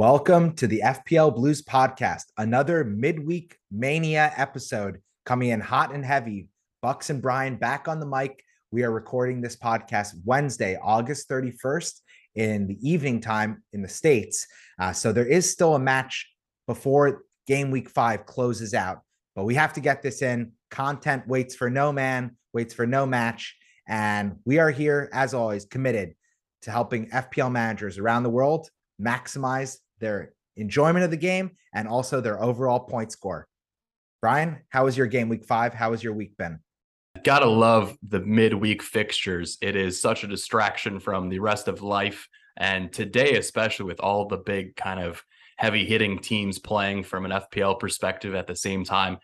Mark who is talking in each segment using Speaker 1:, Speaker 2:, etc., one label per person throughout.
Speaker 1: Welcome to the FPL Blues podcast, another midweek mania episode coming in hot and heavy. Bucks and Brian back on the mic. We are recording this podcast Wednesday, August 31st in the evening time in the States. Uh, so there is still a match before game week five closes out, but we have to get this in. Content waits for no man, waits for no match. And we are here, as always, committed to helping FPL managers around the world maximize their enjoyment of the game and also their overall point score. Brian, how was your game week five? How has your week been?
Speaker 2: Gotta love the midweek fixtures. It is such a distraction from the rest of life. And today, especially with all the big kind of heavy hitting teams playing from an FPL perspective at the same time,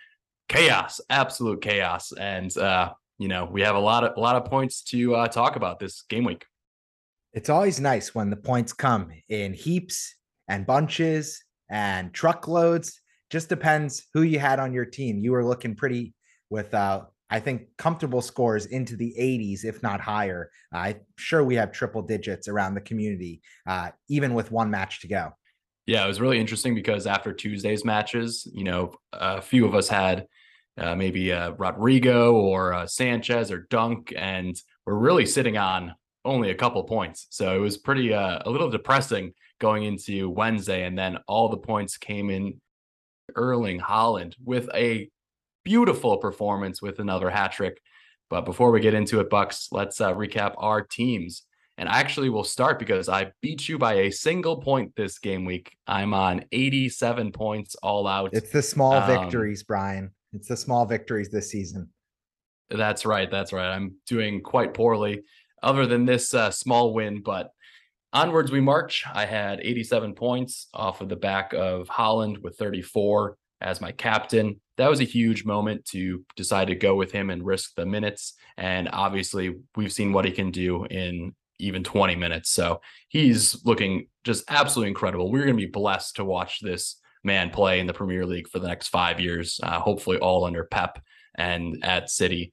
Speaker 2: chaos, absolute chaos. And, uh, you know, we have a lot of a lot of points to uh, talk about this game week.
Speaker 1: It's always nice when the points come in heaps and bunches and truckloads. Just depends who you had on your team. You were looking pretty with uh, I think comfortable scores into the 80s, if not higher. Uh, I'm sure we have triple digits around the community, uh, even with one match to go.
Speaker 2: Yeah, it was really interesting because after Tuesday's matches, you know, a few of us had uh, maybe uh, Rodrigo or uh, Sanchez or Dunk, and we're really sitting on only a couple points. So it was pretty uh, a little depressing going into Wednesday, and then all the points came in. Erling Haaland with a beautiful performance with another hat trick. But before we get into it, Bucks, let's uh, recap our teams. And actually, we'll start because I beat you by a single point this game week. I'm on 87 points all out.
Speaker 1: It's the small um, victories, Brian. It's the small victories this season.
Speaker 2: That's right. That's right. I'm doing quite poorly, other than this uh, small win. But onwards we march. I had 87 points off of the back of Haaland with 34 as my captain. That was a huge moment to decide to go with him and risk the minutes. And obviously, we've seen what he can do in even 20 minutes. So he's looking just absolutely incredible. We're going to be blessed to watch this man play in the Premier League for the next five years, uh, hopefully all under Pep and at City.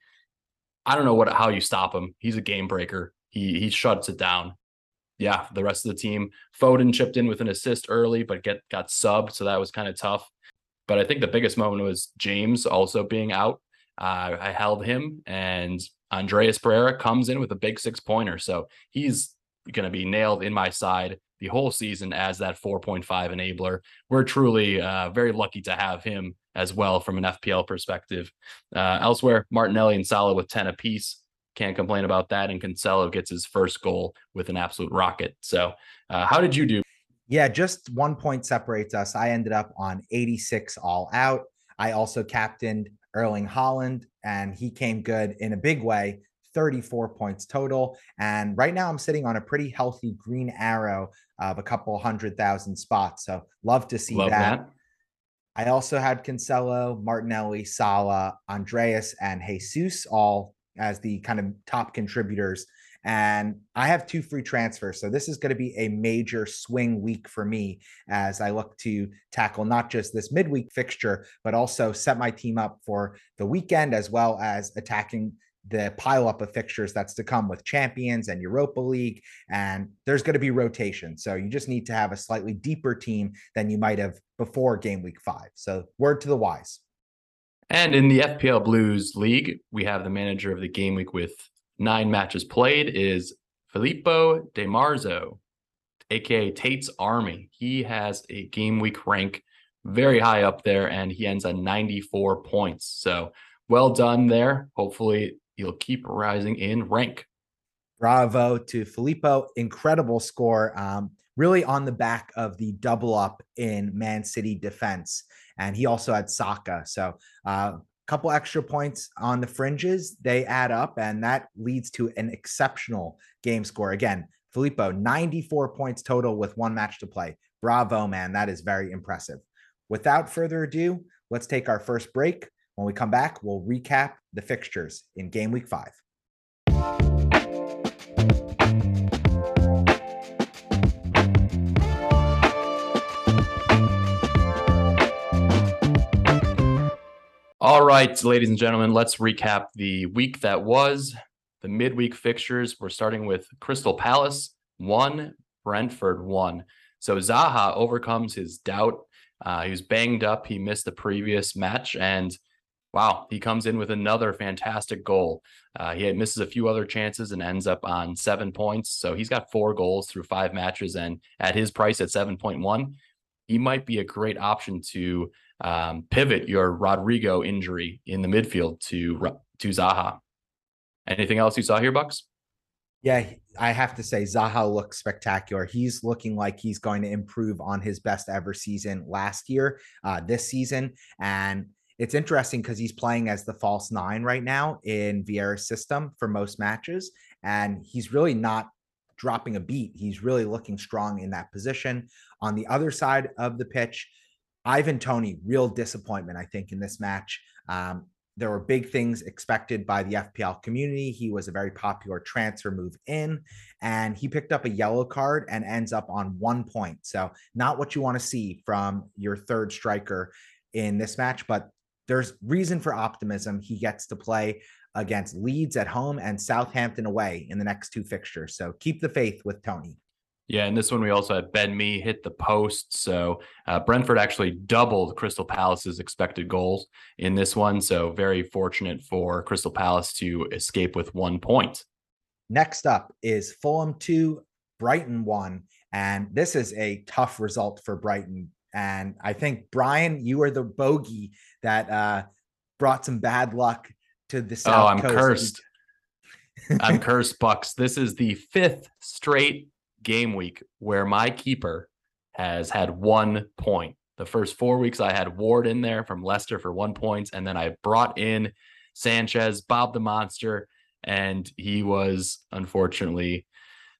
Speaker 2: I don't know what how you stop him. He's a game breaker. He he shuts it down. Yeah, the rest of the team. Foden chipped in with an assist early, but get got subbed, so that was kind of tough. But I think the biggest moment was James also being out. Uh, I held him, and Andreas Pereira comes in with a big six pointer. So he's going to be nailed in my side the whole season as that 4.5 enabler. We're truly uh, very lucky to have him as well from an FPL perspective. Uh, elsewhere, Martinelli and Salah with 10 apiece. Can't complain about that. And Cancelo gets his first goal with an absolute rocket. So, uh, how did you do?
Speaker 1: Yeah, just one point separates us. I ended up on 86 all out. I also captained Erling Haaland, and he came good in a big way. 34 points total. And right now I'm sitting on a pretty healthy green arrow of a couple hundred thousand spots. So love to see
Speaker 2: love
Speaker 1: that.
Speaker 2: that.
Speaker 1: I also had Cancelo, Martinelli, Salah, Andreas, and Jesus all as the kind of top contributors. And I have two free transfers. So this is going to be a major swing week for me as I look to tackle not just this midweek fixture, but also set my team up for the weekend as well as attacking the pileup of fixtures that's to come with champions and Europa League. And there's going to be rotation. So you just need to have a slightly deeper team than you might have before game week five. So word to the wise.
Speaker 2: And in the FPL Blues League, we have the manager of the game week with nine matches played is Filippo De Marzo, aka Tate's Army. He has a game week rank very high up there, and he ends on 94 points. So well done there. Hopefully, he'll keep rising in rank.
Speaker 1: Bravo to Filippo. Incredible score. Um, really on the back of the double up in Man City defense. And he also had Saka. So uh, couple extra points on the fringes, they add up, and that leads to an exceptional game score. Again, Filippo, 94 points total with one match to play. Bravo, man. That is very impressive. Without further ado, let's take our first break. When we come back, we'll recap the fixtures in game week five.
Speaker 2: All right, ladies and gentlemen, let's recap the week that was. The midweek fixtures. We're starting with Crystal Palace one, Brentford one. So Zaha overcomes his doubt. Uh, he was banged up. He missed the previous match, and wow, he comes in with another fantastic goal. Uh, he misses a few other chances and ends up on seven points. So he's got four goals through five matches, and at his price at seven point one, he might be a great option to um, pivot your Rodrigo injury in the midfield to to Zaha. Anything else you saw here, Bucks?
Speaker 1: Yeah, I have to say Zaha looks spectacular. He's looking like he's going to improve on his best ever season last year, uh, this season, and it's interesting because he's playing as the false nine right now in Vieira's system for most matches, and he's really not dropping a beat. He's really looking strong in that position. On the other side of the pitch, Ivan Toney, real disappointment, I think, in this match. Um, there were big things expected by the FPL community. He was a very popular transfer move in, and he picked up a yellow card and ends up on one point. So, not what you want to see from your third striker in this match, but there's reason for optimism. He gets to play against Leeds at home and Southampton away in the next two fixtures. So, keep the faith with Toney.
Speaker 2: Yeah, and this one we also had Ben Mee hit the post. So uh, Brentford actually doubled Crystal Palace's expected goals in this one. So very fortunate for Crystal Palace to escape with one point.
Speaker 1: Next up is Fulham 2, Brighton 1. And this is a tough result for Brighton. And I think, Brian, you are the bogey that uh, brought some bad luck to the South
Speaker 2: Oh, I'm
Speaker 1: Coast.
Speaker 2: cursed. I'm cursed, Bucks. This is the fifth straight game week where my keeper has had one point. The first four weeks, I had Ward in there from Leicester for one point, and then I brought in Sanchez, Bob the Monster, and he was unfortunately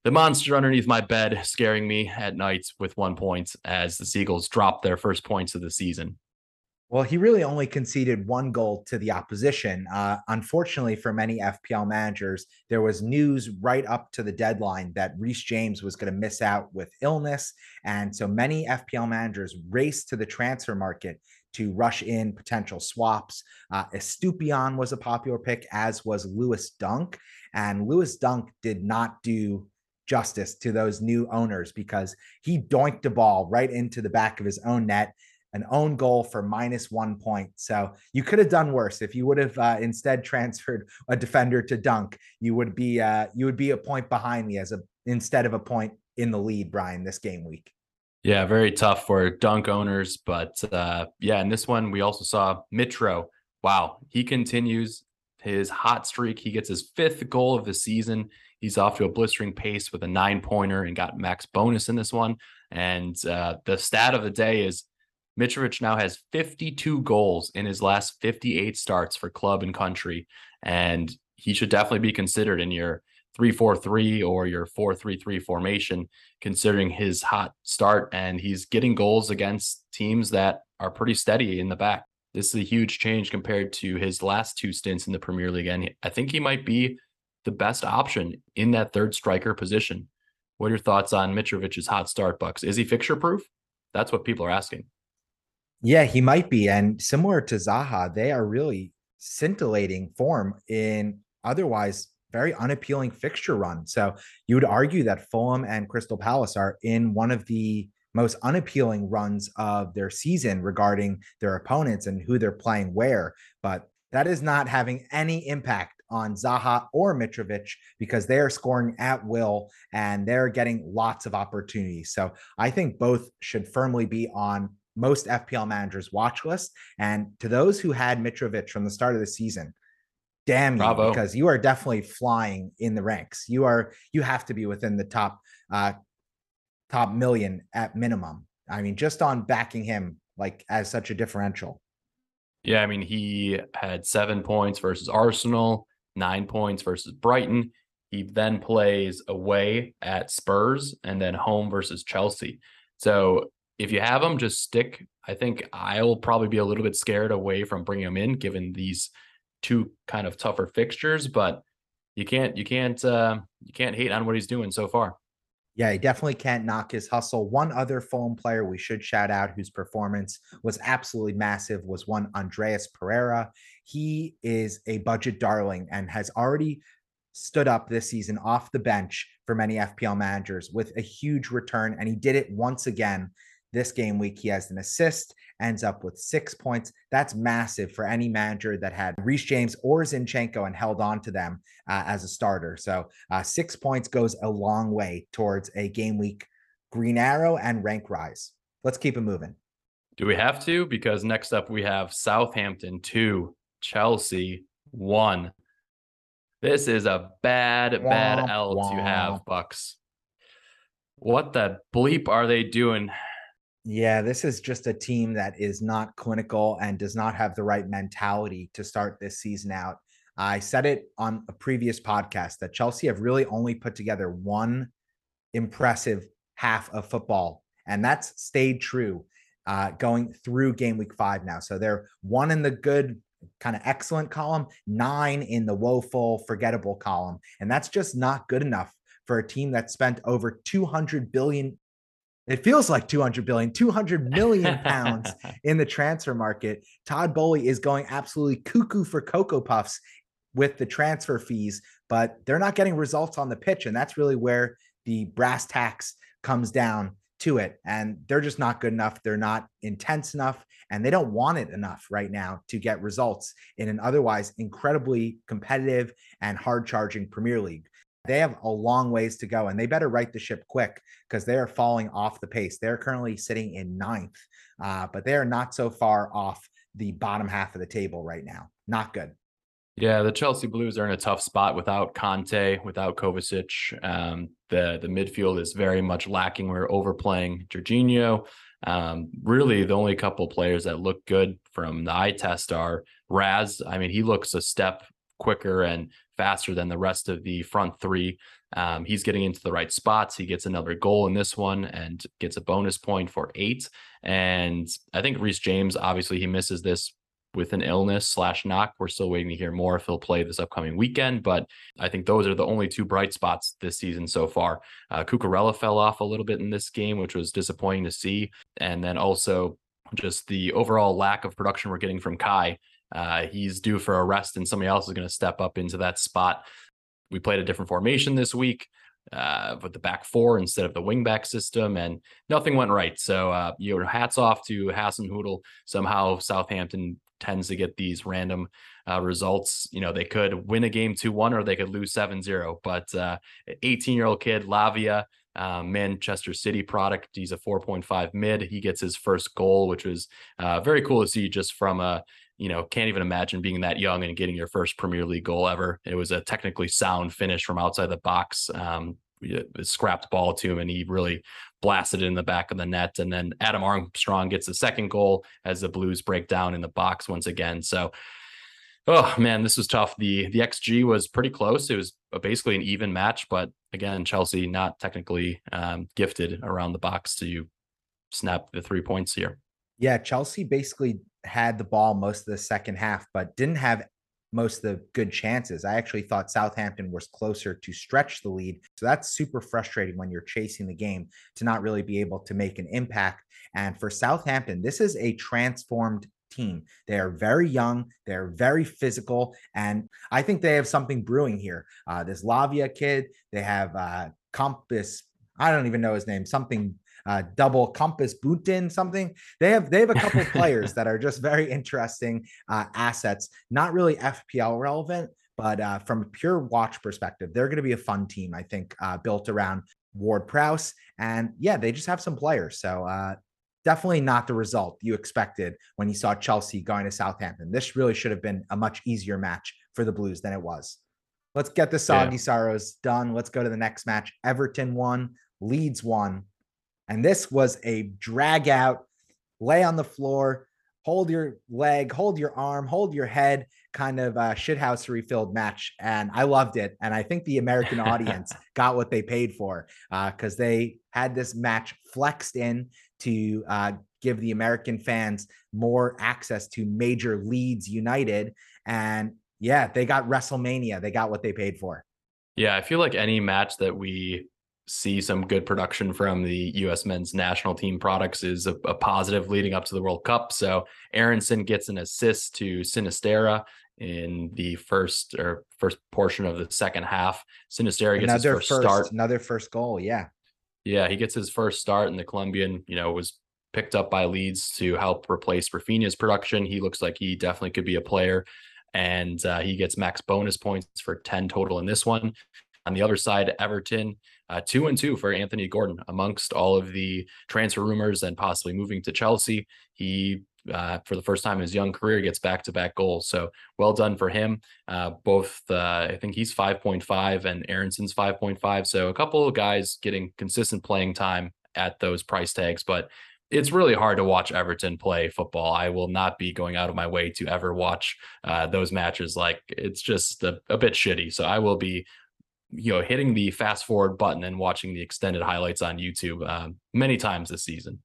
Speaker 2: the monster underneath my bed, scaring me at nights with one point as the Seagulls dropped their first points of the season.
Speaker 1: Well, he really only conceded one goal to the opposition. Uh, unfortunately, for many FPL managers, there was news right up to the deadline that Reece James was going to miss out with illness. And so many FPL managers raced to the transfer market to rush in potential swaps. Uh, Estupiñán was a popular pick, as was Lewis Dunk. And Lewis Dunk did not do justice to those new owners because he doinked a ball right into the back of his own net an own goal for minus one point. So you could have done worse if you would have uh, instead transferred a defender to Dunk. You would be uh, you would be a point behind me as a instead of a point in the lead, Brian, this game week.
Speaker 2: Yeah, very tough for Dunk owners, but uh, yeah, in this one we also saw Mitro. Wow, he continues his hot streak. He gets his fifth goal of the season. He's off to a blistering pace with a nine pointer and got max bonus in this one. And uh, the stat of the day is Mitrovic now has 52 goals in his last 58 starts for club and country, and he should definitely be considered in your 3-4-3 or your 4-3-3 formation, considering his hot start. And he's getting goals against teams that are pretty steady in the back. This is a huge change compared to his last two stints in the Premier League. And I think he might be the best option in that third striker position. What are your thoughts on Mitrovic's hot start, Bucks? Is he fixture proof? That's what people are asking.
Speaker 1: Yeah, he might be. And similar to Zaha, they are really scintillating form in otherwise very unappealing fixture run. So you would argue that Fulham and Crystal Palace are in one of the most unappealing runs of their season regarding their opponents and who they're playing where. But that is not having any impact on Zaha or Mitrovic because they are scoring at will and they're getting lots of opportunities. So I think both should firmly be on most FPL managers watch list. And to those who had Mitrovic from the start of the season, damn you, because you are definitely flying in the ranks. You are you have to be within the top uh top million at minimum. I mean, just on backing him like as such a differential.
Speaker 2: Yeah, I mean, he had seven points versus Arsenal, nine points versus Brighton. He then plays away at Spurs and then home versus Chelsea. So if you have them, just stick. I think I'll probably be a little bit scared away from bringing them in, given these two kind of tougher fixtures. But you can't, you can't, uh, you can't hate on what he's doing so far.
Speaker 1: Yeah, he definitely can't knock his hustle. One other Fulham player we should shout out whose performance was absolutely massive was one Andreas Pereira. He is a budget darling and has already stood up this season off the bench for many FPL managers with a huge return, and he did it once again this game week. He has an assist, ends up with six points. That's massive for any manager that had Reece James or Zinchenko and held on to them uh, as a starter. So uh, six points goes a long way towards a game week green arrow and rank rise. Let's keep it moving.
Speaker 2: Do we have to? Because next up we have Southampton two, Chelsea one. This is a bad, bad L womp. to have, Bucks. What the bleep are they doing?
Speaker 1: Yeah, this is just a team that is not clinical and does not have the right mentality to start this season out. I said it on a previous podcast that Chelsea have really only put together one impressive half of football, and that's stayed true uh, going through game week five now. So they're one in the good, kind of excellent column, nine in the woeful, forgettable column. And that's just not good enough for a team that spent over 200 billion it feels like 200 billion 200 million pounds in the transfer market. Todd Boehly is going absolutely cuckoo for cocoa puffs with the transfer fees but they're not getting results on the pitch and that's really where the brass tacks comes down to it. And they're just not good enough. They're not intense enough and they don't want it enough right now to get results in an otherwise incredibly competitive and hard charging premier league they have a long ways to go and they better right the ship quick because they are falling off the pace they're currently sitting in ninth uh, but they are not so far off the bottom half of the table right now not good
Speaker 2: yeah, the Chelsea Blues are in a tough spot without Kanté, without Kovacic. Um, the the midfield is very much lacking. We're overplaying Jorginho. Um, really, the only couple players that look good from the eye test are Raz. I mean, he looks a step quicker and faster than the rest of the front three. Um, he's getting into the right spots. He gets another goal in this one and gets a bonus point for eight. And I think Reece James, obviously, he misses this with an illness slash knock. We're still waiting to hear more if he'll play this upcoming weekend, but I think those are the only two bright spots this season so far. Uh, Cucurella fell off a little bit in this game, which was disappointing to see. And then also just the overall lack of production we're getting from Kai. Uh, he's due for a rest, and somebody else is going to step up into that spot. We played a different formation this week uh, with the back four instead of the wingback system, and nothing went right. So, uh, you know, hats off to Hasenhüttl. Somehow, Southampton tends to get these random uh, results. You know, they could win a game 2 1 or they could lose 7 0. But 18 uh, year old kid, Lavia, uh, Manchester City product. He's a 4.5 mid. He gets his first goal, which was uh, very cool to see just from a, you know, can't even imagine being that young and getting your first Premier League goal ever. It was a technically sound finish from outside the box. Um, scrapped ball to him and he really blasted it in the back of the net. And then Adam Armstrong gets the second goal as the Blues break down in the box once again. So, oh man, this was tough. The the XG was pretty close. It was basically an even match, but again, Chelsea not technically um, gifted around the box to snap the three points here.
Speaker 1: Yeah, Chelsea basically had the ball most of the second half, but didn't have most of the good chances. I actually thought Southampton was closer to stretch the lead. So that's super frustrating when you're chasing the game to not really be able to make an impact. And for Southampton, this is a transformed team. They are very young, they're very physical, and I think they have something brewing here. Uh, this Lavia kid, they have uh, Compass. I don't even know his name, something uh, double compass Buntin something. They have they have a couple players that are just very interesting uh, assets, not really FPL relevant, but uh, from a pure watch perspective, they're going to be a fun team. I think uh, built around Ward Prowse, and yeah, they just have some players. So uh, definitely not the result you expected when you saw Chelsea going to Southampton. This really should have been a much easier match for the Blues than it was. Let's get the soggy yeah. sorrows done. Let's go to the next match. Everton won, Leeds won. And this was a drag out, lay on the floor, hold your leg, hold your arm, hold your head kind of uh, shithouse refilled match. And I loved it. And I think the American audience got what they paid for because uh, they had this match flexed in to uh, give the American fans more access to major Leeds United. And yeah, they got WrestleMania. They got what they paid for.
Speaker 2: Yeah, I feel like any match that we see some good production from the U.S. men's national team products is a, a, positive leading up to the World Cup. So Aaronson gets an assist to Sinisterra in the first or first portion of the second half. Sinisterra gets
Speaker 1: another
Speaker 2: his first, start.
Speaker 1: Another first goal. Yeah.
Speaker 2: Yeah, he gets his first start, and the Colombian, you know, was picked up by Leeds to help replace Raphinha's production. He looks like he definitely could be a player, and uh, he gets max bonus points for 10 total in this one. On the other side, Everton, uh, two and two for Anthony Gordon amongst all of the transfer rumors and possibly moving to Chelsea. He uh, for the first time in his young career gets back-to-back goals. So well done for him. Uh, both uh, I think he's 5.5 and Aaronson's 5.5. So a couple of guys getting consistent playing time at those price tags, but it's really hard to watch Everton play football. I will not be going out of my way to ever watch uh, those matches. Like it's just a, a bit shitty. So I will be you know hitting the fast forward button and watching the extended highlights on YouTube um, many times this season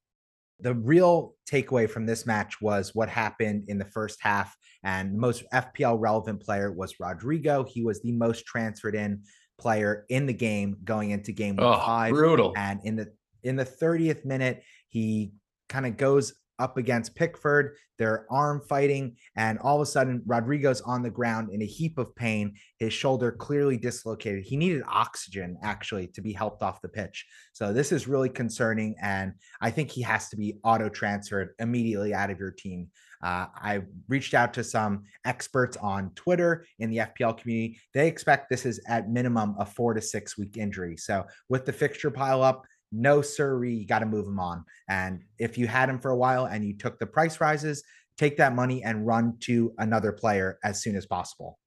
Speaker 1: the real takeaway from this match was what happened in the first half. And the most FPL relevant player was Rodrigo. He was the most transferred in player in the game going into game
Speaker 2: oh,
Speaker 1: five.
Speaker 2: Brutal.
Speaker 1: And in the in the 30th minute, he kind of goes up against Pickford. They're arm fighting, and all of a sudden, Rodrigo's on the ground in a heap of pain. His shoulder clearly dislocated. He needed oxygen actually to be helped off the pitch. So this is really concerning, and I think he has to be auto transferred immediately out of your team. Uh, I reached out to some experts on Twitter in the FPL community. They expect this is at minimum a four to six week injury. So with the fixture pile up, no sirree, you got to move him on. And if you had him for a while and you took the price rises, take that money and run to another player as soon as possible.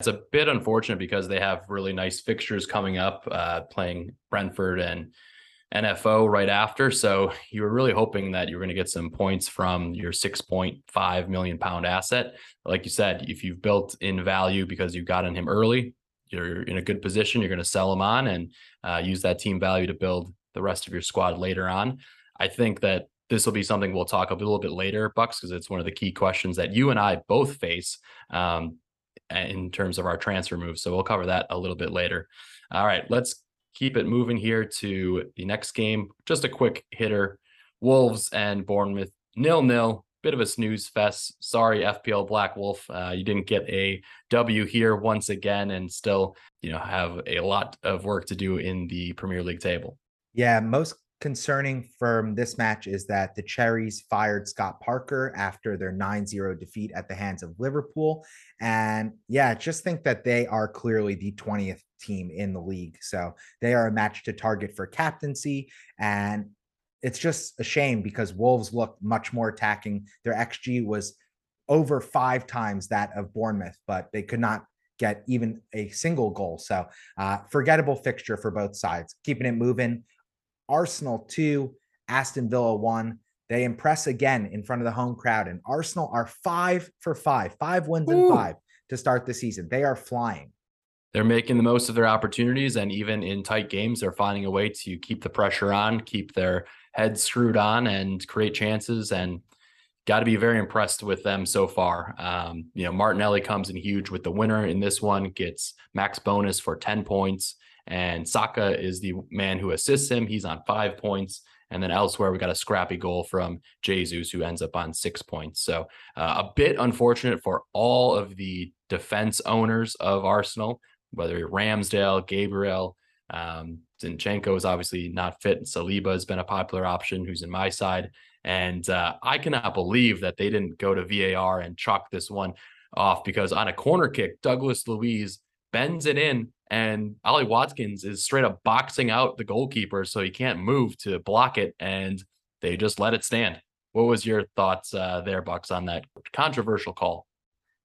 Speaker 2: It's a bit unfortunate because they have really nice fixtures coming up, uh, playing Brentford and NFO right after. So you were really hoping that you were going to get some points from your 6.5 million pound asset. Like you said, if you've built in value because you got on him early, you're in a good position. You're going to sell him on and uh, use that team value to build the rest of your squad later on. I think that this will be something we'll talk a little bit later, Bucks, because it's one of the key questions that you and I both face um, in terms of our transfer moves. So we'll cover that a little bit later. All right, let's keep it moving here to the next game. Just a quick hitter Wolves and Bournemouth nil nil. Bit of a snooze fest. Sorry, FPL Black Wolf. Uh, you didn't get a W here once again, and still, you know, have a lot of work to do in the Premier League table.
Speaker 1: Yeah, most concerning from this match is that the Cherries fired Scott Parker after their 9 0 defeat at the hands of Liverpool. And yeah, just think that they are clearly the 20th team in the league. So they are a match to target for captaincy. And it's just a shame because Wolves looked much more attacking. Their XG was over five times that of Bournemouth, but they could not get even a single goal. So, uh, forgettable fixture for both sides. Keeping it moving. Arsenal two, Aston Villa one. They impress again in front of the home crowd, and Arsenal are five for five, five wins Ooh. and five to start the season. They are flying.
Speaker 2: They're making the most of their opportunities, and even in tight games, they're finding a way to keep the pressure on, keep their heads screwed on, and create chances. And got to be very impressed with them so far. Um, you know, Martinelli comes in huge with the winner in this one, gets max bonus for 10 points. And Saka is the man who assists him. He's on five points. And then elsewhere, we got a scrappy goal from Jesus, who ends up on six points. So uh, a bit unfortunate for all of the defense owners of Arsenal, whether Ramsdale, Gabriel, um, Zinchenko is obviously not fit. Saliba has been a popular option, who's in my side. And uh, I cannot believe that they didn't go to VAR and chalk this one off because on a corner kick, Douglas Luiz bends it in and Ollie Watkins is straight up boxing out the goalkeeper so he can't move to block it and they just let it stand. What was your thoughts uh, there, Bucks, on that controversial call?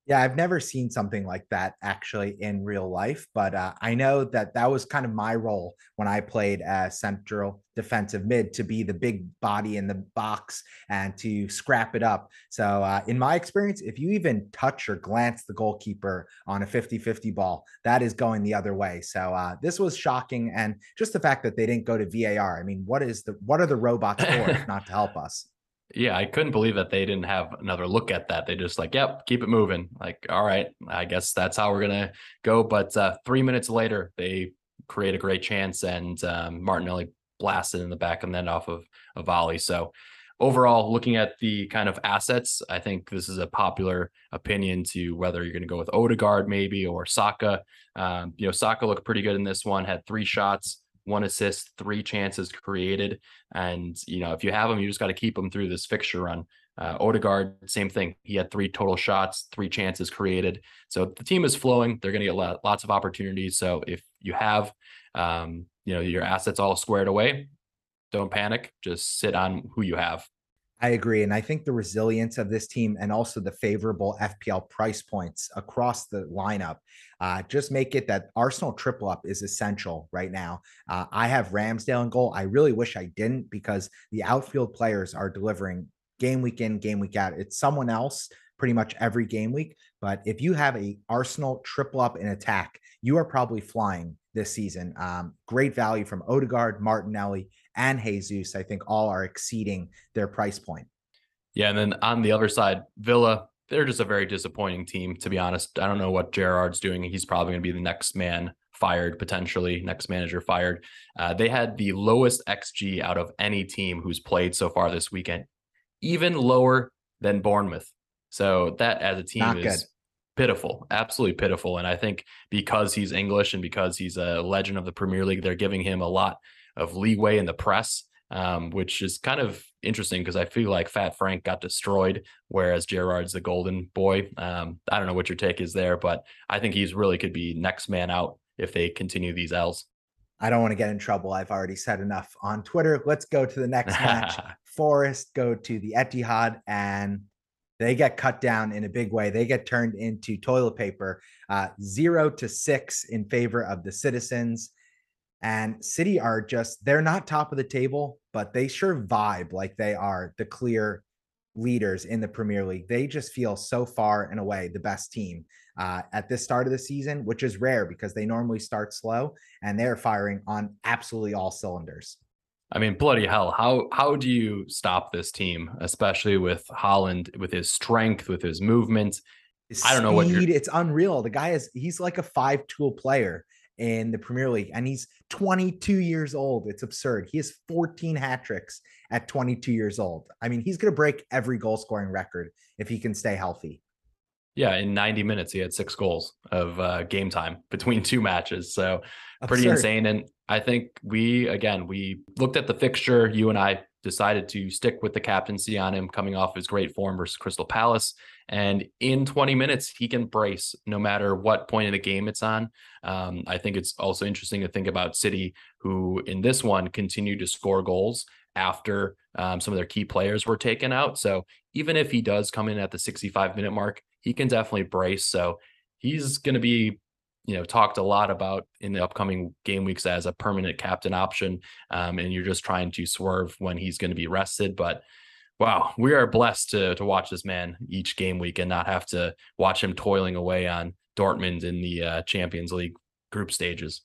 Speaker 1: Yeah, I've never seen something like that actually in real life, but uh, I know that that was kind of my role when I played as central defensive mid to be the big body in the box and to scrap it up. So, uh, in my experience, if you even touch or glance the goalkeeper on a 50 50 ball, that is going the other way. So, uh, this was shocking. And just the fact that they didn't go to VAR. I mean, what is the what are the robots for not to help us?
Speaker 2: Yeah, I couldn't believe that they didn't have another look at that. They just like, yep, keep it moving. Like, all right, I guess that's how we're gonna go. But uh, three minutes later, they create a great chance, and um, Martinelli blasted in the back and then off of a volley. So overall, looking at the kind of assets, I think this is a popular opinion to whether you're going to go with Odegaard maybe or Saka. Um, you know, Saka looked pretty good in this one, had three shots, one assist, three chances created. And, you know, if you have them, you just got to keep them through this fixture run. Uh, Odegaard, same thing. He had three total shots, three chances created. So the team is flowing. They're going to get lots of opportunities. So if you have, um, you know, your assets all squared away, don't panic. Just sit on who you have.
Speaker 1: I agree. And I think the resilience of this team and also the favorable FPL price points across the lineup uh, just make it that Arsenal triple up is essential right now. Uh, I have Ramsdale in goal. I really wish I didn't because the outfield players are delivering game week in, game week out. It's someone else pretty much every game week. But if you have a Arsenal triple up in attack, you are probably flying this season. Um, great value from Odegaard, Martinelli, and Jesus. I think all are exceeding their price point.
Speaker 2: Yeah, and then on the other side, Villa, they're just a very disappointing team, to be honest. I don't know what Gerrard's doing. He's probably going to be the next man fired, potentially, next manager fired. Uh, they had the lowest XG out of any team who's played so far this weekend, even lower than Bournemouth. So that as a team Not is good. pitiful, absolutely pitiful. And I think because he's English and because he's a legend of the Premier League, they're giving him a lot of leeway in the press, um, which is kind of interesting because I feel like Fat Frank got destroyed, whereas Gerrard's the golden boy. Um, I don't know what your take is there, but I think he's really could be next man out if they continue these L's.
Speaker 1: I don't want to get in trouble. I've already said enough on Twitter. Let's go to the next match. Forest go to the Etihad and they get cut down in a big way. They get turned into toilet paper, uh, zero to six in favor of the citizens. And City are just, they're not top of the table, but they sure vibe like they are the clear leaders in the Premier League. They just feel so far and away the best team uh, at this start of the season, which is rare because they normally start slow and they're firing on absolutely all cylinders.
Speaker 2: I mean, bloody hell! How how do you stop this team, especially with Haaland, with his strength, with his movement?
Speaker 1: His I don't know what it's unreal. The guy is he's like a five tool player in the Premier League, and he's 22 years old. It's absurd. He has 14 hat tricks at 22 years old. I mean, he's going to break every goal scoring record if he can stay healthy.
Speaker 2: Yeah, in 90 minutes, he had six goals of uh, game time between two matches. So pretty insane. And I think we, again, we looked at the fixture. You and I decided to stick with the captaincy on him coming off his great form versus Crystal Palace. And in 20 minutes, he can brace no matter what point of the game it's on. Um, I think it's also interesting to think about City, who in this one continued to score goals after um, some of their key players were taken out. So even if he does come in at the 65 minute mark, he can definitely brace. So he's going to be you know talked a lot about in the upcoming game weeks as a permanent captain option um, and you're just trying to swerve when he's going to be rested but wow we are blessed to to watch this man each game week and not have to watch him toiling away on Dortmund in the uh, Champions League group stages.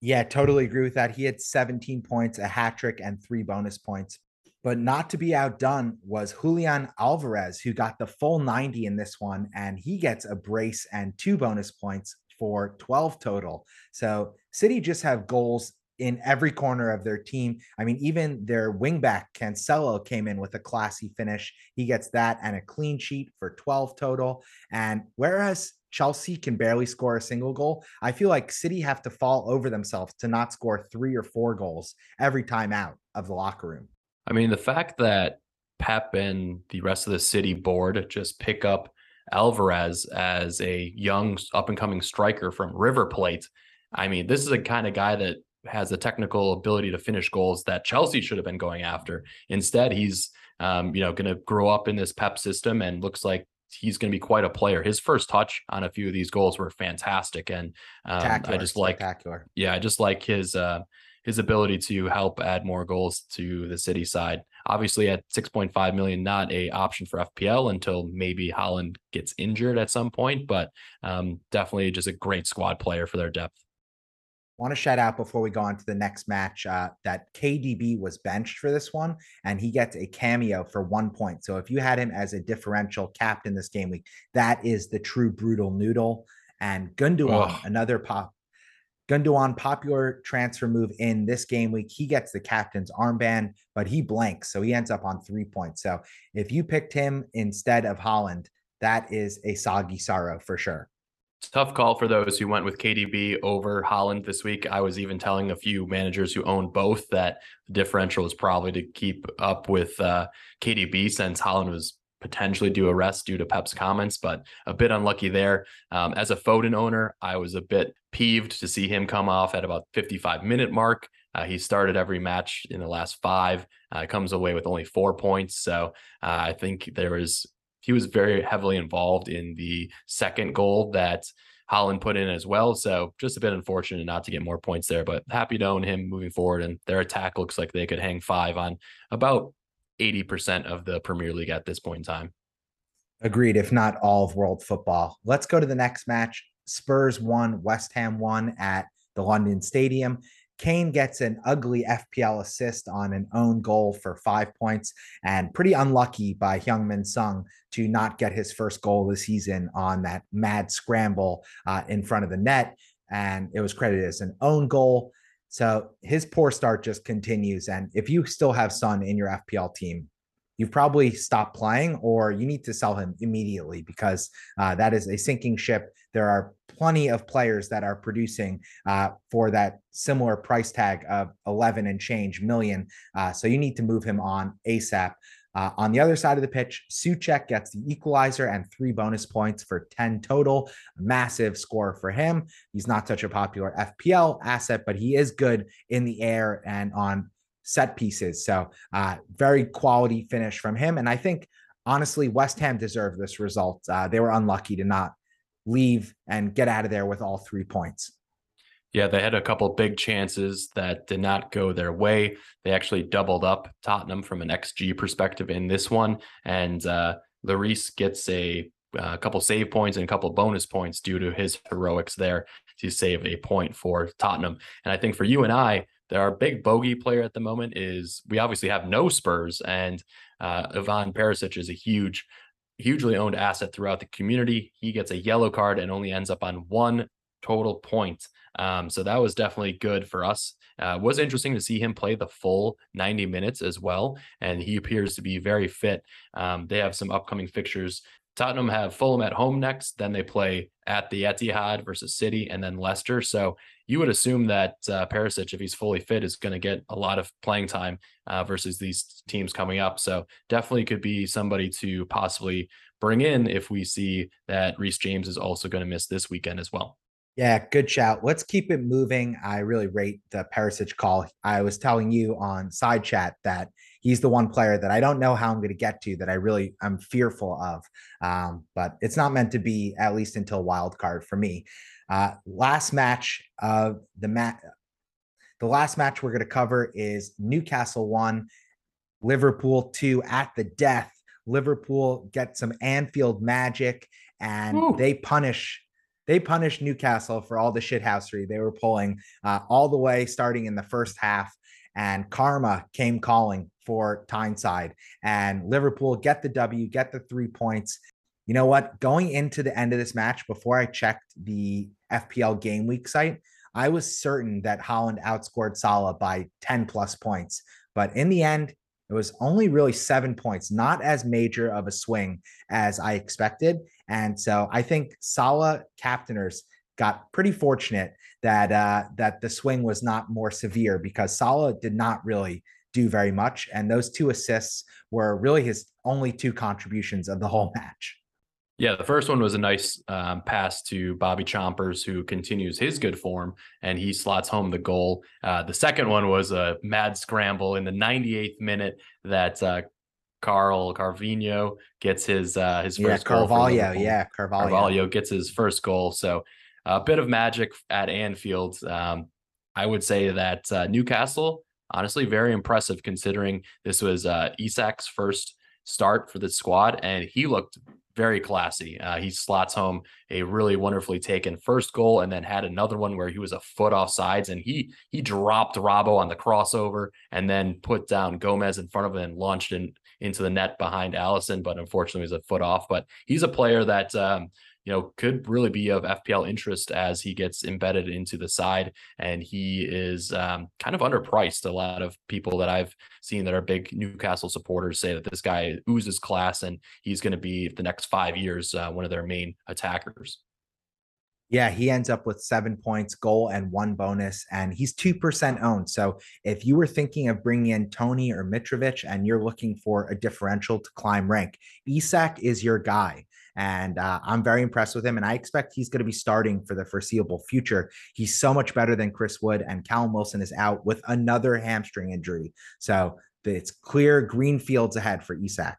Speaker 1: Yeah totally agree with that. He had 17 points a hat trick and three bonus points but not to be outdone was Julian Alvarez, who got the full 90 in this one, and he gets a brace and two bonus points for 12 total. So City just have goals in every corner of their team. I mean, even their wingback Cancelo came in with a classy finish. He gets that and a clean sheet for 12 total. And whereas Chelsea can barely score a single goal, I feel like City have to fall over themselves to not score three or four goals every time out of the locker room.
Speaker 2: I mean, the fact that Pep and the rest of the city board just pick up Alvarez as a young up and coming striker from River Plate. I mean, this is a kind of guy that has the technical ability to finish goals that Chelsea should have been going after. Instead, he's um, you know going to grow up in this Pep system and looks like he's going to be quite a player. His first touch on a few of these goals were fantastic, and um, I just like yeah, I just like his uh, his ability to help add more goals to the city side. Obviously, at 6.5 million, not a option for FPL until maybe Haaland gets injured at some point, but um, definitely just a great squad player for their depth.
Speaker 1: Want to shout out before we go on to the next match uh, that KDB was benched for this one, and he gets a cameo for one point. So if you had him as a differential captain this game week, that is the true brutal noodle. And Gundogan, another pop Gundogan, popular transfer move in this game week. He gets the captain's armband, but he blanks. So he ends up on three points. So if you picked him instead of Haaland, that is a soggy sorrow for sure.
Speaker 2: Tough call for those who went with KDB over Haaland this week. I was even telling a few managers who own both that the differential is probably to keep up with uh, KDB since Haaland was potentially do a rest due to Pep's comments, but a bit unlucky there. Um, as a Foden owner, I was a bit peeved to see him come off at about 55 minute mark. Uh, he started every match in the last five, uh, comes away with only four points. So uh, I think there was he was very heavily involved in the second goal that Haaland put in as well. So just a bit unfortunate not to get more points there, but happy to own him moving forward. And their attack looks like they could hang five on about 80% of the Premier League at this point in time.
Speaker 1: Agreed, if not all of world football. Let's go to the next match. Spurs won, West Ham won at the London Stadium. Kane gets an ugly FPL assist on an own goal for five points, and pretty unlucky by Heung-min Son to not get his first goal this season on that mad scramble uh, in front of the net. And it was credited as an own goal. So his poor start just continues. And if you still have Son in your FPL team, you've probably stopped playing or you need to sell him immediately because uh, that is a sinking ship. There are plenty of players that are producing uh, for that similar price tag of 11 and change million. Uh, so you need to move him on ASAP. Uh, on the other side of the pitch, Soucek gets the equalizer and three bonus points for 10 total. Massive score for him. He's not such a popular FPL asset, but he is good in the air and on set pieces. So, uh, very quality finish from him. And I think, honestly, West Ham deserved this result. Uh, they were unlucky to not leave and get out of there with all three points.
Speaker 2: Yeah, they had a couple big chances that did not go their way. They actually doubled up Tottenham from an XG perspective in this one, and uh, Lloris gets a, a uh, couple save points and a couple bonus points due to his heroics there to save a point for Tottenham. And I think for you and I, our big bogey player at the moment is we obviously have no Spurs, and uh, Ivan Perisic is a huge, hugely owned asset throughout the community. He gets a yellow card and only ends up on one total point. Um, so that was definitely good for us. Uh, was interesting to see him play the full 90 minutes as well, and he appears to be very fit. Um, they have some upcoming fixtures. Tottenham have Fulham at home next, then they play at the Etihad versus City, and then Leicester. So you would assume that uh, Perisic, if he's fully fit, is going to get a lot of playing time uh, versus these teams coming up. So definitely could be somebody to possibly bring in if we see that Reece James is also going to miss this weekend as well.
Speaker 1: Yeah, good shout. Let's keep it moving. I really rate the Perisic call. I was telling you on side chat that he's the one player that I don't know how I'm going to get to that I really I'm fearful of. Um, but it's not meant to be at least until wild card for me. Uh, last match of the mat. The last match we're going to cover is Newcastle one, Liverpool two at the death. Liverpool get some Anfield magic and Ooh. they punish they punished Newcastle for all the shithousery they were pulling uh, all the way starting in the first half. And karma came calling for Tyneside. And Liverpool get the W, get the three points. You know what? Going into the end of this match, before I checked the FPL game week site, I was certain that Haaland outscored Salah by 10 plus points. But in the end, it was only really seven points, not as major of a swing as I expected. And so I think Salah captainers got pretty fortunate that uh, that the swing was not more severe because Salah did not really do very much, and those two assists were really his only two contributions of the whole match.
Speaker 2: Yeah, the first one was a nice um, pass to Bobby Chompers, who continues his good form, and he slots home the goal. Uh, the second one was a mad scramble in the 98th minute that uh, Carl Carvinho gets his uh, his first
Speaker 1: yeah, Carvalho, yeah, Carvalho.
Speaker 2: Carvalho gets his first goal. So a bit of magic at Anfield. Um, I would say that uh, Newcastle, honestly, very impressive considering this was uh, Isak's first start for the squad, and he looked very classy. Uh, he slots home a really wonderfully taken first goal, and then had another one where he was a foot off sides, and he he dropped Rabo on the crossover, and then put down Gomez in front of him and launched in into the net behind Alisson. but unfortunately was a foot off. But he's a player that um, you know, could really be of FPL interest as he gets embedded into the side. And he is um, kind of underpriced. A lot of people that I've seen that are big Newcastle supporters say that this guy oozes class and he's going to be the next five years uh, one of their main attackers.
Speaker 1: Yeah, he ends up with seven points, goal, and one bonus, and he's 2% owned. So if you were thinking of bringing in Toney or Mitrovic and you're looking for a differential to climb rank, Isak is your guy. And uh, I'm very impressed with him. And I expect he's going to be starting for the foreseeable future. He's so much better than Chris Wood, and Callum Wilson is out with another hamstring injury. So it's clear green fields ahead for Isak.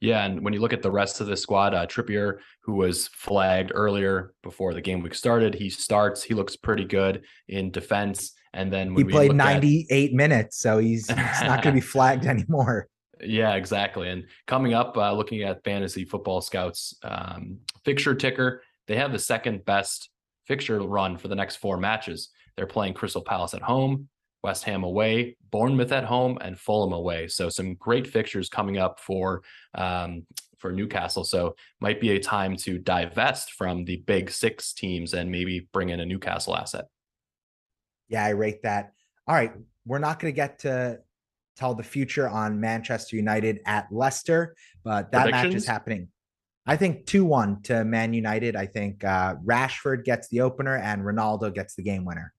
Speaker 2: Yeah, and when you look at the rest of the squad, uh, Trippier, who was flagged earlier before the game week started, he starts. He looks pretty good in defense. And then
Speaker 1: he played 98 at... minutes, so he's, he's not going to be flagged anymore.
Speaker 2: Yeah, exactly. And coming up, uh, looking at Fantasy Football Scouts um, fixture ticker, they have the second best fixture run for the next four matches. They're playing Crystal Palace at home, West Ham away, Bournemouth at home, and Fulham away. So some great fixtures coming up for um, for Newcastle. So might be a time to divest from the big six teams and maybe bring in a Newcastle asset.
Speaker 1: Yeah, I rate that. All right, we're not going to get to tell the future on Manchester United at Leicester, but that match is happening. I think 2 1 to Man United. I think uh, Rashford gets the opener and Ronaldo gets the game winner.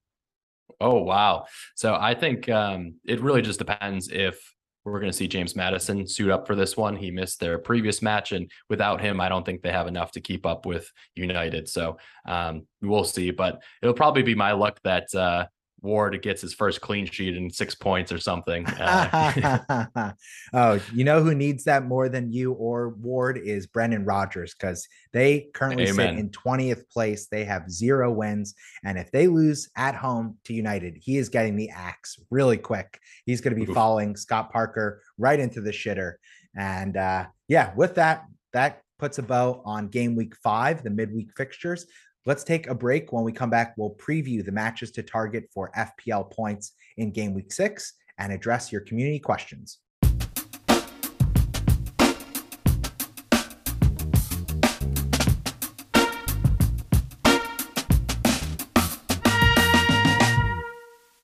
Speaker 2: Oh wow! So I think um, it really just depends if we're going to see James Maddison suit up for this one. He missed their previous match, and without him, I don't think they have enough to keep up with United. So um, we'll see. But it'll probably be my luck that uh, Ward gets his first clean sheet and six points or something.
Speaker 1: Uh, oh, you know who needs that more than you or Ward is Brendan Rodgers because they currently Amen. sit in 20th place. They have zero wins. And if they lose at home to United, he is getting the axe really quick. He's going to be Oof. following Scott Parker right into the shitter. And uh, yeah, with that, that puts a bow on game week five, the midweek fixtures. Let's take a break. When we come back, we'll preview the matches to target for FPL points in game week six and address your community questions.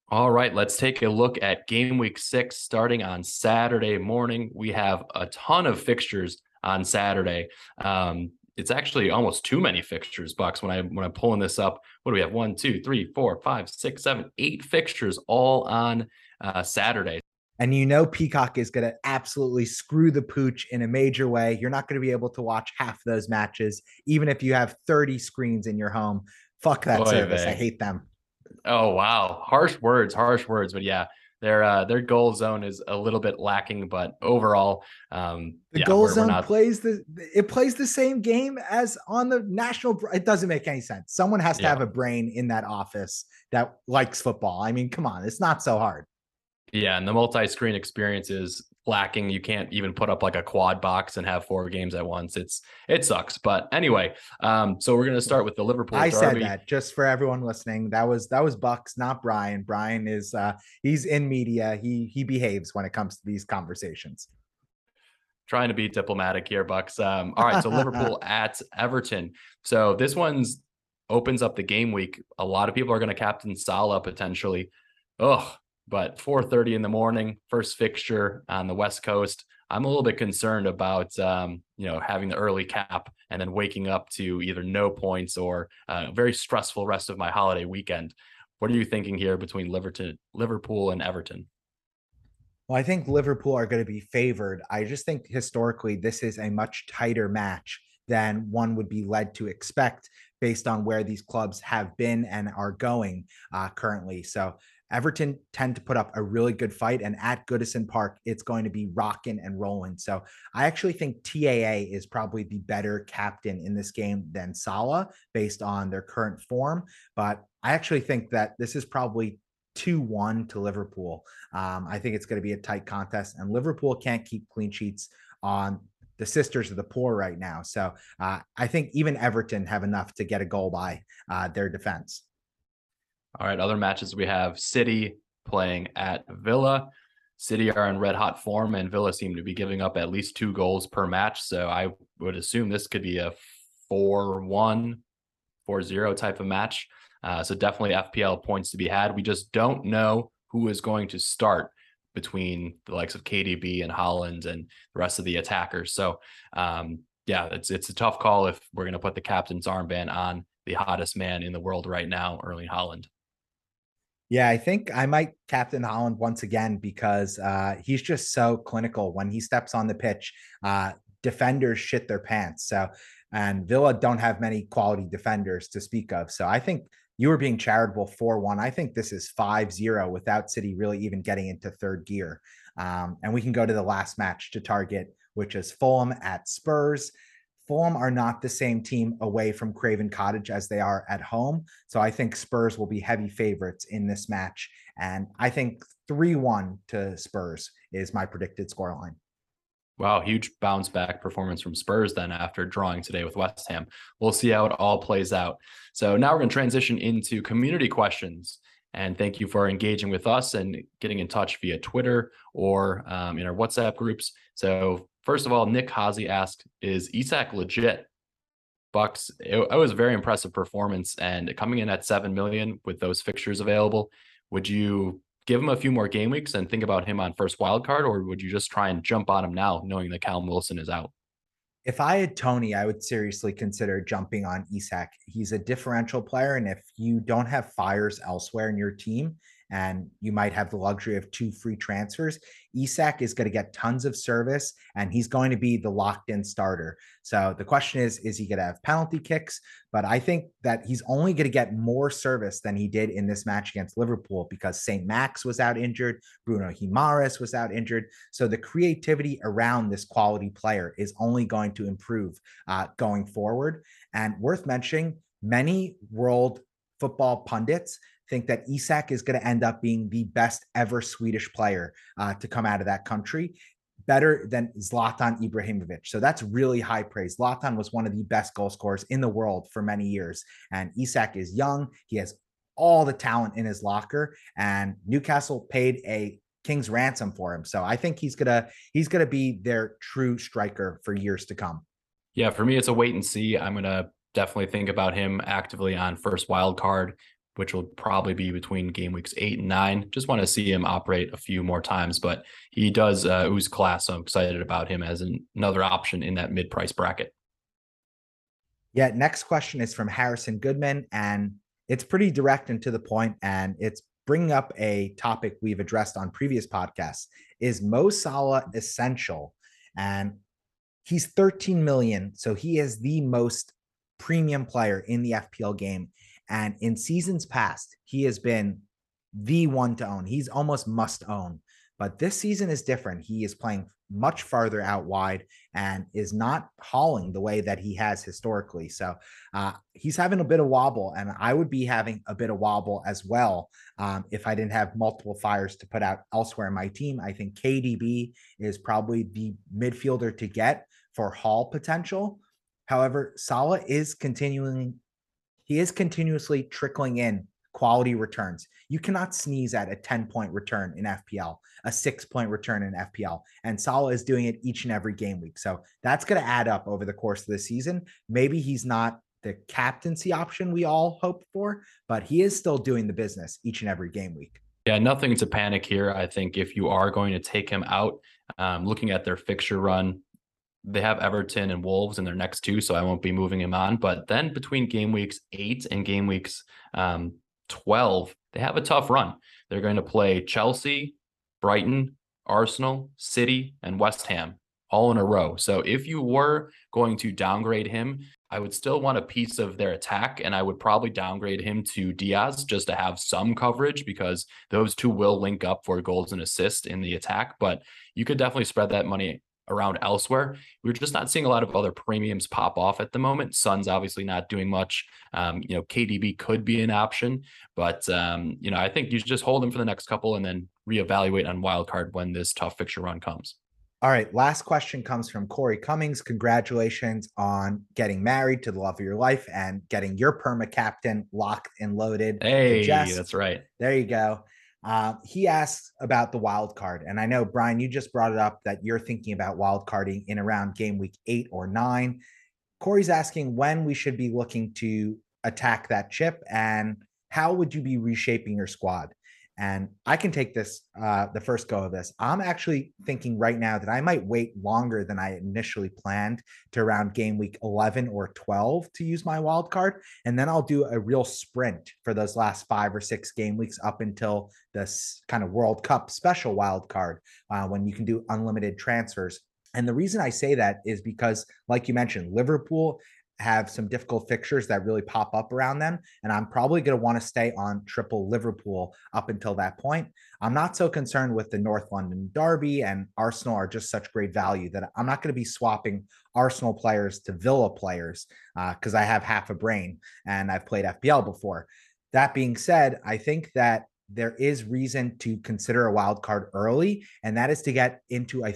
Speaker 2: All right, let's take a look at game week six starting on Saturday morning. We have a ton of fixtures on Saturday. Um, it's actually almost too many fixtures, Bucks. When I when I'm pulling this up, what do we have? One, two, three, four, five, six, seven, eight fixtures all on uh, Saturday.
Speaker 1: And you know Peacock is going to absolutely screw the pooch in a major way. You're not going to be able to watch half those matches, even if you have 30 screens in your home. Fuck that Oy service. Vey. I hate them.
Speaker 2: Oh wow, harsh words, harsh words. But yeah, their uh, their goal zone is a little bit lacking, but overall, um,
Speaker 1: the yeah, goal we're, zone we're not... plays the it plays the same game as on the national. It doesn't make any sense. Someone has to yeah. have a brain in that office that likes football. I mean, come on, it's not so hard.
Speaker 2: Yeah, and the multi-screen experience is lacking. You can't even put up like a quad box and have four games at once. It's it sucks. But anyway, um, so we're gonna start with the Liverpool.
Speaker 1: I Derby. said that just for everyone listening. That was that was Bucks, not Brian. Brian is uh he's in media. He he behaves when it comes to these conversations.
Speaker 2: Trying to be diplomatic here, Bucks. Um, all right, so Liverpool at Everton. So this one's opens up the game week. A lot of people are going to captain Salah potentially. Ugh, but 4:30 in the morning, first fixture on the West Coast. I'm a little bit concerned about um, you know having the early cap and then waking up to either no points or a very stressful rest of my holiday weekend. What are you thinking here between Liverpool, Liverpool and Everton?
Speaker 1: Well, I think Liverpool are going to be favored. I just think historically this is a much tighter match than one would be led to expect based on where these clubs have been and are going uh, currently. So Everton tend to put up a really good fight, and at Goodison Park, it's going to be rocking and rolling. So I actually think TAA is probably the better captain in this game than Salah based on their current form. But I actually think that this is probably 2 1 to Liverpool. Um, I think it's going to be a tight contest, and Liverpool can't keep clean sheets on the sisters of the poor right now. So uh, I think even Everton have enough to get a goal by uh, their defense.
Speaker 2: All right, other matches we have City playing at Villa. City are in red hot form, and Villa seem to be giving up at least two goals per match. So I would assume this could be a 4 1, 4 0 type of match. Uh, so definitely FPL points to be had. We just don't know who is going to start between the likes of KDB and Haaland and the rest of the attackers. So um, yeah, it's it's a tough call if we're going to put the captain's armband on the hottest man in the world right now, Erling Haaland.
Speaker 1: Yeah, I think I might captain Haaland once again because uh, he's just so clinical when he steps on the pitch. Uh, defenders shit their pants. So, and Villa don't have many quality defenders to speak of. So, I think you were being charitable 4 1. I think this is 5 0 without City really even getting into third gear. Um, and we can go to the last match to target, which is Fulham at Spurs. Fulham are not the same team away from Craven Cottage as they are at home. So I think Spurs will be heavy favorites in this match. And I think 3 1 to Spurs is my predicted scoreline.
Speaker 2: Wow, huge bounce back performance from Spurs then after drawing today with West Ham. We'll see how it all plays out. So now we're going to transition into community questions. And thank you for engaging with us and getting in touch via Twitter or um, in our WhatsApp groups. So first of all, Nick Hazy asked, "Is Isak legit?" Bucks. It, it was a very impressive performance, and coming in at seven million with those fixtures available, would you give him a few more game weeks and think about him on first wild card, or would you just try and jump on him now, knowing that Callum Wilson is out?
Speaker 1: If I had Toney, I would seriously consider jumping on Isak. He's a differential player, and if you don't have fires elsewhere in your team, and you might have the luxury of two free transfers. Isak is going to get tons of service and he's going to be the locked in starter. So the question is, is he going to have penalty kicks? But I think that he's only going to get more service than he did in this match against Liverpool because St. Max was out injured, Bruno Guimaraes was out injured. So the creativity around this quality player is only going to improve uh, going forward. And worth mentioning, many world football pundits think that Isak is going to end up being the best ever Swedish player uh, to come out of that country, better than Zlatan Ibrahimovic. So that's really high praise. Zlatan was one of the best goal scorers in the world for many years, and Isak is young. He has all the talent in his locker, and Newcastle paid a king's ransom for him. So I think he's gonna he's gonna be their true striker for years to come.
Speaker 2: Yeah, for me, it's a wait and see. I'm gonna definitely think about him actively on first wild card which will probably be between game weeks eight and nine. Just want to see him operate a few more times, but he does uh, ooze class. So I'm excited about him as an, another option in that mid price bracket.
Speaker 1: Yeah. Next question is from Harrison Goodman, and it's pretty direct and to the point, and it's bringing up a topic we've addressed on previous podcasts. Is Mo Salah essential? And he's 13 million, so he is the most premium player in the FPL game. And in seasons past, he has been the one to own. He's almost must own. But this season is different. He is playing much farther out wide and is not hauling the way that he has historically. So uh, he's having a bit of wobble, and I would be having a bit of wobble as well um, if I didn't have multiple fires to put out elsewhere in my team. I think KDB is probably the midfielder to get for haul potential. However, Salah is continuing he is continuously trickling in quality returns. You cannot sneeze at a 10 point return in FPL, a six point return in FPL. And Salah is doing it each and every game week. So that's going to add up over the course of the season. Maybe he's not the captaincy option we all hoped for, but he is still doing the business each and every game week.
Speaker 2: Yeah, nothing to panic here. I think if you are going to take him out, um, looking at their fixture run, they have Everton and Wolves in their next two, so I won't be moving him on. But then between game weeks eight and game weeks um, 12, they have a tough run. They're going to play Chelsea, Brighton, Arsenal, City, and West Ham all in a row. So if you were going to downgrade him, I would still want a piece of their attack, and I would probably downgrade him to Diaz just to have some coverage because those two will link up for goals and assists in the attack. But you could definitely spread that money around elsewhere. We're just not seeing a lot of other premiums pop off at the moment. Son's obviously not doing much. Um, you know, KDB could be an option, but um, you know, I think you should just hold him for the next couple and then reevaluate on wildcard when this tough fixture run comes.
Speaker 1: All right. Last question comes from Corey Cummings. Congratulations on getting married to the love of your life and getting your perma captain locked and loaded.
Speaker 2: Hey, that's right.
Speaker 1: There you go. Uh, he asks about the wild card, and I know Brian, you just brought it up that you're thinking about wild carding in around game week eight or nine. Corey's asking when we should be looking to attack that chip and how would you be reshaping your squad? And I can take this, uh, the first go of this. I'm actually thinking right now that I might wait longer than I initially planned to around game week 11 or 12 to use my wild card. And then I'll do a real sprint for those last five or six game weeks up until this kind of World Cup special wild card uh, when you can do unlimited transfers. And the reason I say that is because, like you mentioned, Liverpool have some difficult fixtures that really pop up around them. And I'm probably going to want to stay on triple Liverpool up until that point. I'm not so concerned with the North London Derby and Arsenal are just such great value that I'm not going to be swapping Arsenal players to Villa players because uh, I have half a brain and I've played FPL before. That being said, I think that there is reason to consider a wild card early, and that is to get into a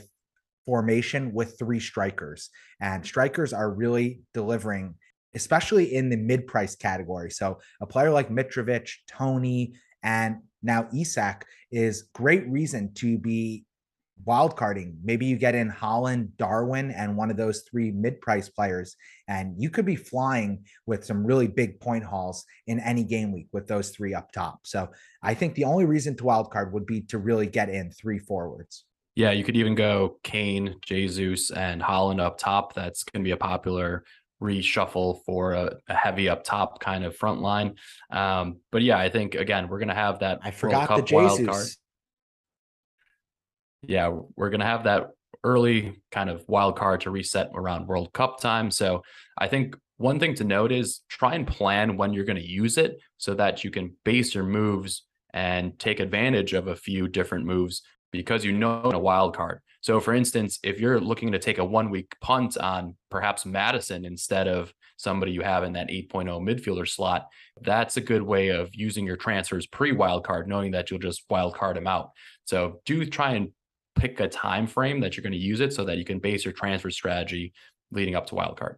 Speaker 1: formation with three strikers. And strikers are really delivering, especially in the mid price category. So a player like Mitrovic, Toney, and now Isak is great reason to be wildcarding. Maybe you get in Haaland, Darwin, and one of those three mid-price players, and you could be flying with some really big point hauls in any game week with those three up top. So I think the only reason to wildcard would be to really get in three forwards.
Speaker 2: Yeah, you could even go Kane, Jesus, and Haaland up top. That's going to be a popular reshuffle for a, a, heavy up top kind of front line. Um, but yeah, I think again we're going to have that.
Speaker 1: I forgot World Cup the Jesus. wild card.
Speaker 2: Yeah, we're going to have that early kind of wild card to reset around World Cup time. So I think one thing to note is try and plan when you're going to use it so that you can base your moves and take advantage of a few different moves because you know a wild card. So, for instance, if you're looking to take a one week punt on perhaps Maddison instead of somebody you have in that 8.0 midfielder slot, that's a good way of using your transfers pre wild card, knowing that you'll just wild card them out. So, do try and pick a time frame that you're going to use it so that you can base your transfer strategy leading up to wild card.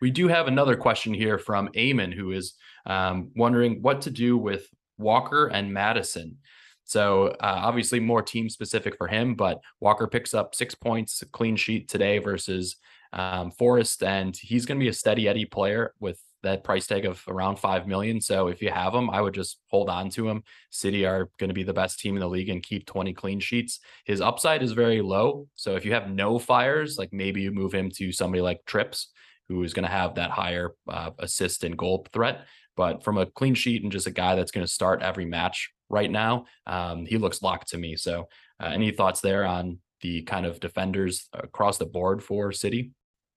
Speaker 2: We do have another question here from Eamon, who is um, wondering what to do with Walker and Maddison. So uh, obviously more team specific for him, but Walker picks up six points, clean sheet today versus um, Forest, and he's going to be a steady Eddie player with that price tag of around five million. So if you have him, I would just hold on to him. City are going to be the best team in the league and keep 20 clean sheets. His upside is very low. So if you have no fires, like maybe you move him to somebody like Trips, who is going to have that higher uh, assist and goal threat. But from a clean sheet and just a guy that's going to start every match right now, um, he looks locked to me. So, uh, any thoughts there on the kind of defenders across the board for City?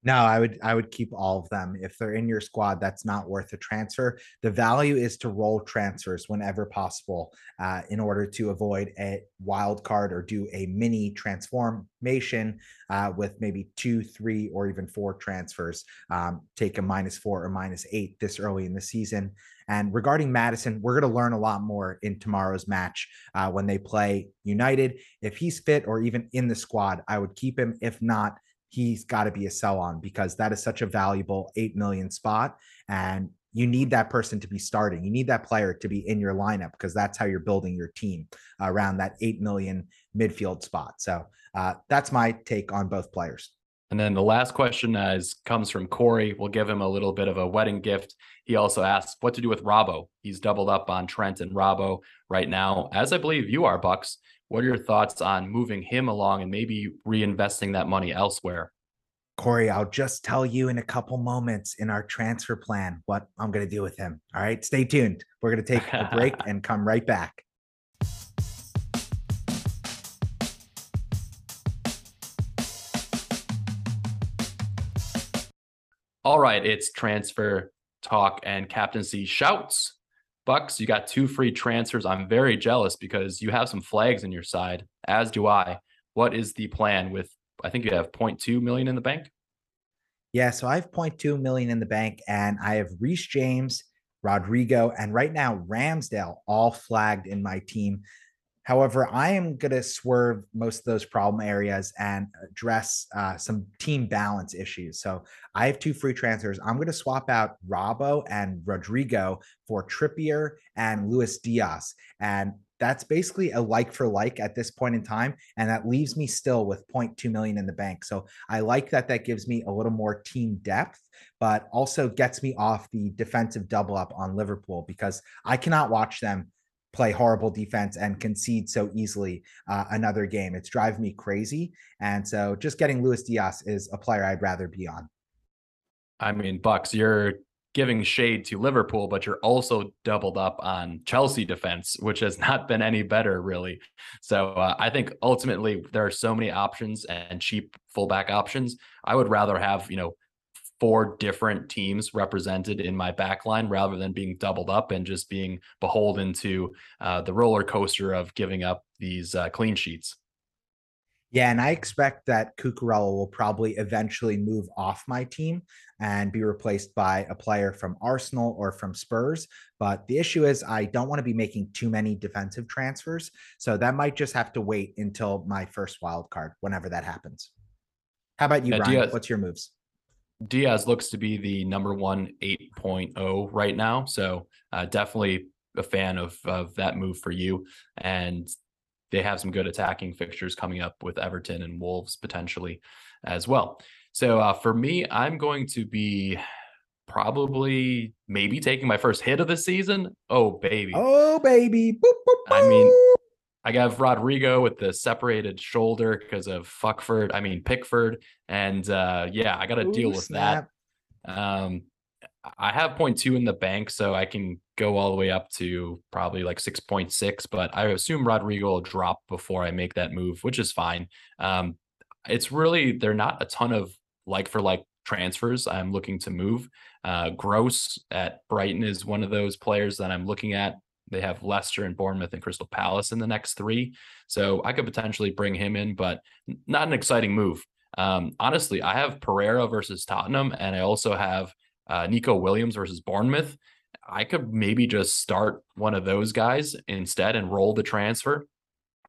Speaker 1: No, I would I would keep all of them. If they're in your squad, that's not worth a transfer. The value is to roll transfers whenever possible uh, in order to avoid a wild card or do a mini transformation uh, with maybe two, three, or even four transfers. Um, take a minus four or minus eight this early in the season. And regarding Maddison, we're going to learn a lot more in tomorrow's match uh, when they play United. If he's fit or even in the squad, I would keep him. If not, he's got to be a sell on because that is such a valuable 8 million spot and you need that person to be starting you need that player to be in your lineup because that's how you're building your team around that 8 million midfield spot so uh, that's my take on both players
Speaker 2: and then the last question is comes from Corey. We'll give him a little bit of a wedding gift. He also asks what to do with Robbo. He's doubled up on Trent and Robbo right now, as I believe you are, Bucks. What are your thoughts on moving him along and maybe reinvesting that money elsewhere?
Speaker 1: Corey, I'll just tell you in a couple moments in our transfer plan what I'm going to do with him. All right, stay tuned. We're going to take a break and come right back.
Speaker 2: All right, it's transfer talk and captaincy shouts. Bucks, you got two free transfers. I'm very jealous because you have some flags in your side, as do I. What is the plan with? I think you have 0.2 million in the bank.
Speaker 1: Yeah, so I have 0.2 million in the bank, and I have Reece James, Rodrigo, and right now Ramsdale all flagged in my team. However, I am going to swerve most of those problem areas and address uh, some team balance issues. So I have two free transfers. I'm going to swap out Robbo and Rodrigo for Trippier and Luis Diaz. And that's basically a like for like at this point in time. And that leaves me still with 0.2 million in the bank. So I like that that gives me a little more team depth, but also gets me off the defensive double up on Liverpool because I cannot watch them play horrible defense and concede so easily uh, another game. It's driving me crazy. And so just getting Luis Diaz is a player I'd rather be on.
Speaker 2: I mean, Bucks, you're giving shade to Liverpool, but you're also doubled up on Chelsea defense, which has not been any better, really. So uh, I think ultimately there are so many options and cheap fullback options. I would rather have, you know, four different teams represented in my backline rather than being doubled up and just being beholden to uh, the roller coaster of giving up these uh, clean sheets.
Speaker 1: Yeah, and I expect that Cucurella will probably eventually move off my team and be replaced by a player from Arsenal or from Spurs. But the issue is, I don't want to be making too many defensive transfers. So that might just have to wait until my first wild card, whenever that happens. How about you, yeah, Brian? Diaz, What's your moves?
Speaker 2: Diaz looks to be the number one 8.0 right now. So uh, definitely a fan of, of that move for you. And they have some good attacking fixtures coming up with Everton and Wolves potentially as well. So uh, for me, I'm going to be probably maybe taking my first hit of the season. Oh baby.
Speaker 1: Oh baby. Boop,
Speaker 2: boop, boop. I mean, I got Rodrigo with the separated shoulder because of Fuckford. I mean Pickford, and uh, yeah, I got to deal with snap. that. Um, I have 0.2 in the bank, so I can go all the way up to probably like 6.6. But I assume Rodrigo will drop before I make that move, which is fine. Um, it's really they're not a ton of like for like transfers I'm looking to move. Uh, Gross at Brighton is one of those players that I'm looking at. They have Leicester and Bournemouth and Crystal Palace in the next three. So I could potentially bring him in, but not an exciting move. Um, honestly, I have Pereira versus Tottenham, and I also have uh, Neco Williams versus Bournemouth. I could maybe just start one of those guys instead and roll the transfer,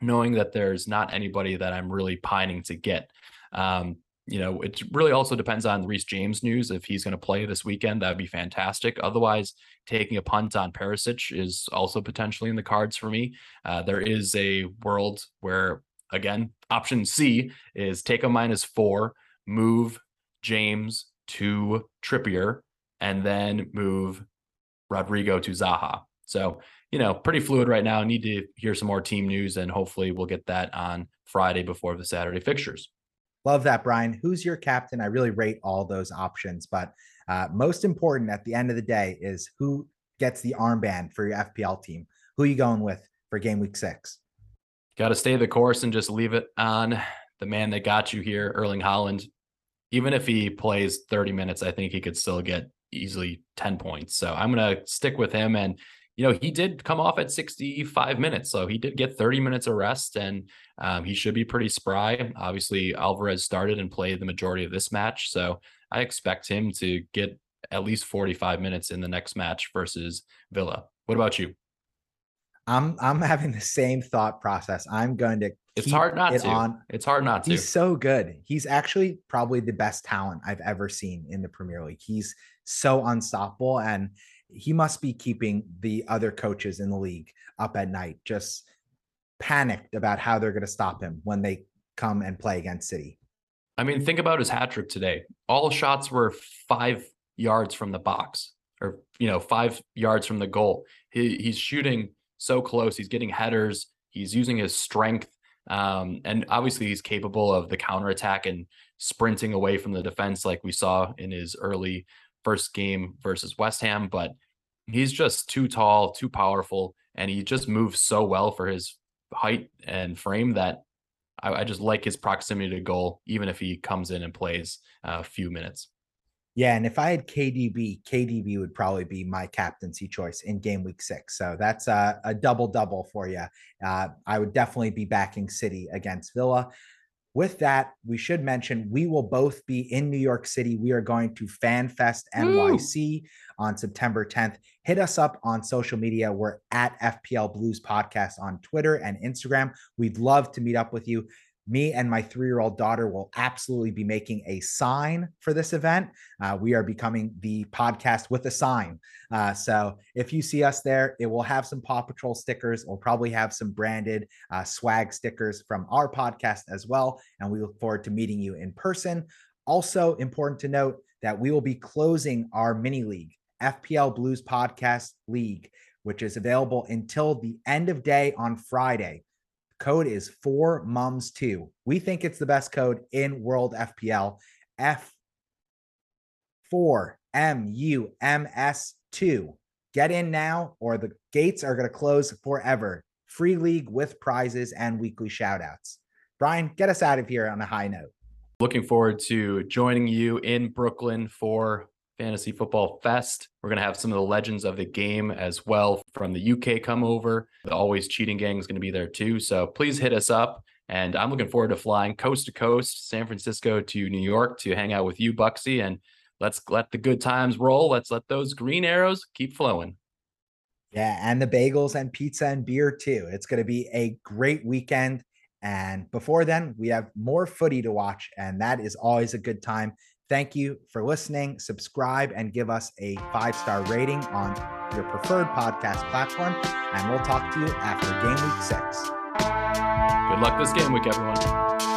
Speaker 2: knowing that there's not anybody that I'm really pining to get. Um, you know, it really also depends on Reece James news. If he's going to play this weekend, that would be fantastic. Otherwise, taking a punt on Perisic is also potentially in the cards for me. Uh, there is a world where, again, option C is take a minus four, move James to Trippier, and then move Rodrigo to Zaha. So, you know, pretty fluid right now. Need to hear some more team news, and hopefully we'll get that on Friday before the Saturday fixtures.
Speaker 1: Love that, Brian. Who's your captain? I really rate all those options, but uh, most important at the end of the day is who gets the armband for your FPL team. Who you going with for game week six?
Speaker 2: Got to stay the course and just leave it on the man that got you here, Erling Haaland. Even if he plays 30 minutes, I think he could still get easily 10 points. So I'm going to stick with him. And you know, he did come off at 65 minutes. So he did get 30 minutes of rest and um, he should be pretty spry. Obviously, Alvarez started and played the majority of this match. So I expect him to get at least 45 minutes in the next match versus Villa. What about you?
Speaker 1: I'm I'm having the same thought process. I'm going to
Speaker 2: it's hard not to. On. It's hard not to.
Speaker 1: He's so good. He's actually probably the best talent I've ever seen in the Premier League. He's so unstoppable and he must be keeping the other coaches in the league up at night, just panicked about how they're going to stop him when they come and play against City.
Speaker 2: I mean, think about his hat trick today. All shots were five yards from the box, or you know, five yards from the goal. He, he's shooting so close. He's getting headers. He's using his strength, um, and obviously he's capable of the counterattack and sprinting away from the defense, like we saw in his early first game versus West Ham, but he's just too tall, too powerful, and he just moves so well for his height and frame that I, I just like his proximity to goal, even if he comes in and plays a few minutes.
Speaker 1: Yeah, and if I had KDB, KDB would probably be my captaincy choice in game week six. So that's a, a double double for you. Uh, I would definitely be backing City against Villa. With that, we should mention we will both be in New York City. We are going to FanFest NYC on September 10th. Hit us up on social media. We're at FPL Blues Podcast on Twitter and Instagram. We'd love to meet up with you me and my three year old daughter will absolutely be making a sign for this event. Uh, we are becoming the podcast with a sign. Uh, so if you see us there, it will have some Paw Patrol stickers. We'll probably have some branded uh, swag stickers from our podcast as well. And we look forward to meeting you in person. Also, important to note that we will be closing our mini league, FPL Blues Podcast League, which is available until the end of day on Friday. Code is four mums two. We think it's the best code in World FPL. F four M U M S two. Get in now, or the gates are going to close forever. Free league with prizes and weekly shout outs. Brian, get us out of here on a high note.
Speaker 2: Looking forward to joining you in Brooklyn for Fantasy Football Fest. We're going to have some of the legends of the game as well from the UK come over. The Always Cheating Gang is going to be there too. So please hit us up. And I'm looking forward to flying coast to coast, San Francisco to New York to hang out with you, Bucksy. And let's let the good times roll. Let's let those green arrows keep flowing.
Speaker 1: Yeah, and the bagels and pizza and beer too. It's going to be a great weekend. And before then, we have more footy to watch, and that is always a good time. Thank you for listening. Subscribe and give us a five star rating on your preferred podcast platform. And we'll talk to you after game week six.
Speaker 2: Good luck this game week, everyone.